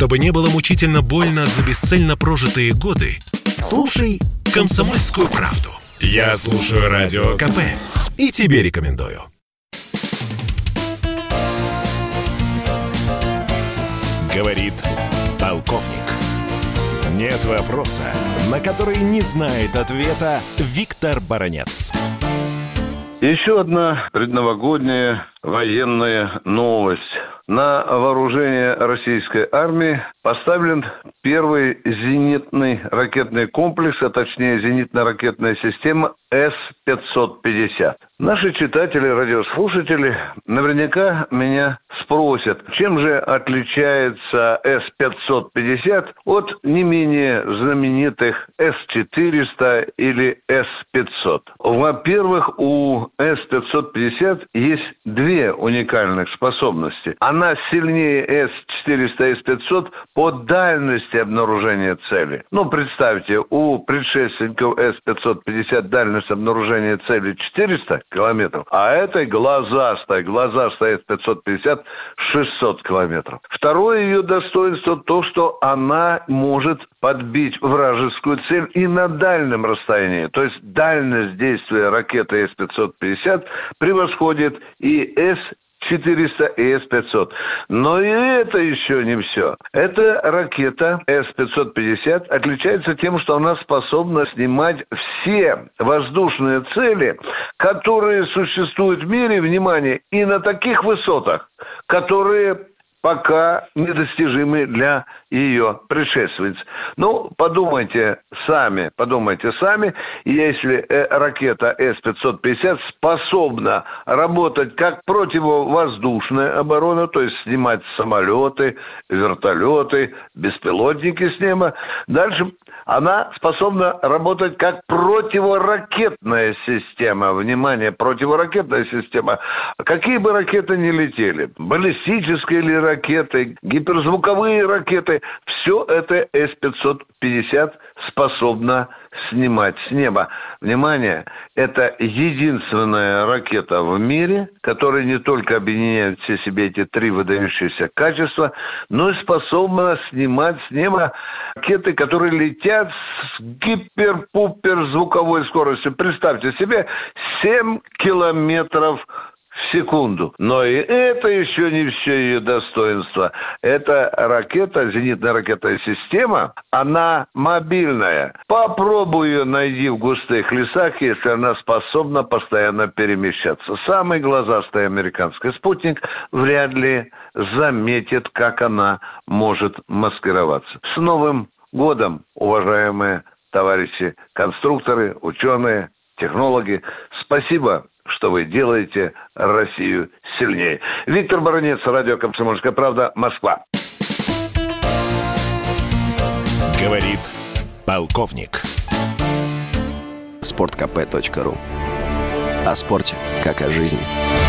Чтобы не было мучительно больно за бесцельно прожитые годы, слушай «Комсомольскую правду». Я слушаю Радио КП и тебе рекомендую. Говорит полковник. Нет вопроса, на который не знает ответа Виктор Баранец. Еще одна предновогодняя военная новость. На вооружение российской армии поставлен первый зенитный ракетный комплекс, а точнее зенитно-ракетная система С-550. Наши читатели, радиослушатели наверняка меня спросят, чем же отличается С-550 от не менее знаменитых С-400 или С-500. Во-первых, у С-550 есть две уникальных способности. Она сильнее С-400 и С-500 по дальности обнаружения цели. Ну, представьте, у предшественников С-550 дальность обнаружения цели 400 километров, а этой глазастой, глазастой С-550 600 километров. Второе ее достоинство то, что она может подбить вражескую цель и на дальнем расстоянии. То есть дальность действия ракеты С-550 превосходит и С 400 и С-500. Но и это еще не все. Эта ракета С-550 отличается тем, что она способна снимать все воздушные цели, которые существуют в мире, внимание, и на таких высотах, которые пока недостижимы для ее предшественниц. Ну, подумайте сами, подумайте сами, если э, ракета С-550 способна работать как противовоздушная оборона, то есть снимать самолеты, вертолеты, беспилотники с неба, дальше она способна работать как противоракетная система. Внимание, противоракетная система. Какие бы ракеты ни летели, баллистические или ракеты, гиперзвуковые ракеты, все это С-550 способна снимать с неба. Внимание, это единственная ракета в мире, которая не только объединяет все себе эти три выдающиеся качества, но и способна снимать с неба ракеты, которые летят с гипер-пупер скоростью. Представьте себе 7 километров в секунду. Но и это еще не все ее достоинство. Эта ракета, зенитная ракетная система, она мобильная. Попробуй ее найди в густых лесах, если она способна постоянно перемещаться. Самый глазастый американский спутник вряд ли заметит, как она может маскироваться. С Новым годом, уважаемые товарищи конструкторы, ученые, технологи. Спасибо что вы делаете Россию сильнее. Виктор Баранец, радио «Комсомольская правда», Москва. Говорит полковник. Спорткп.ру О спорте, как о жизни.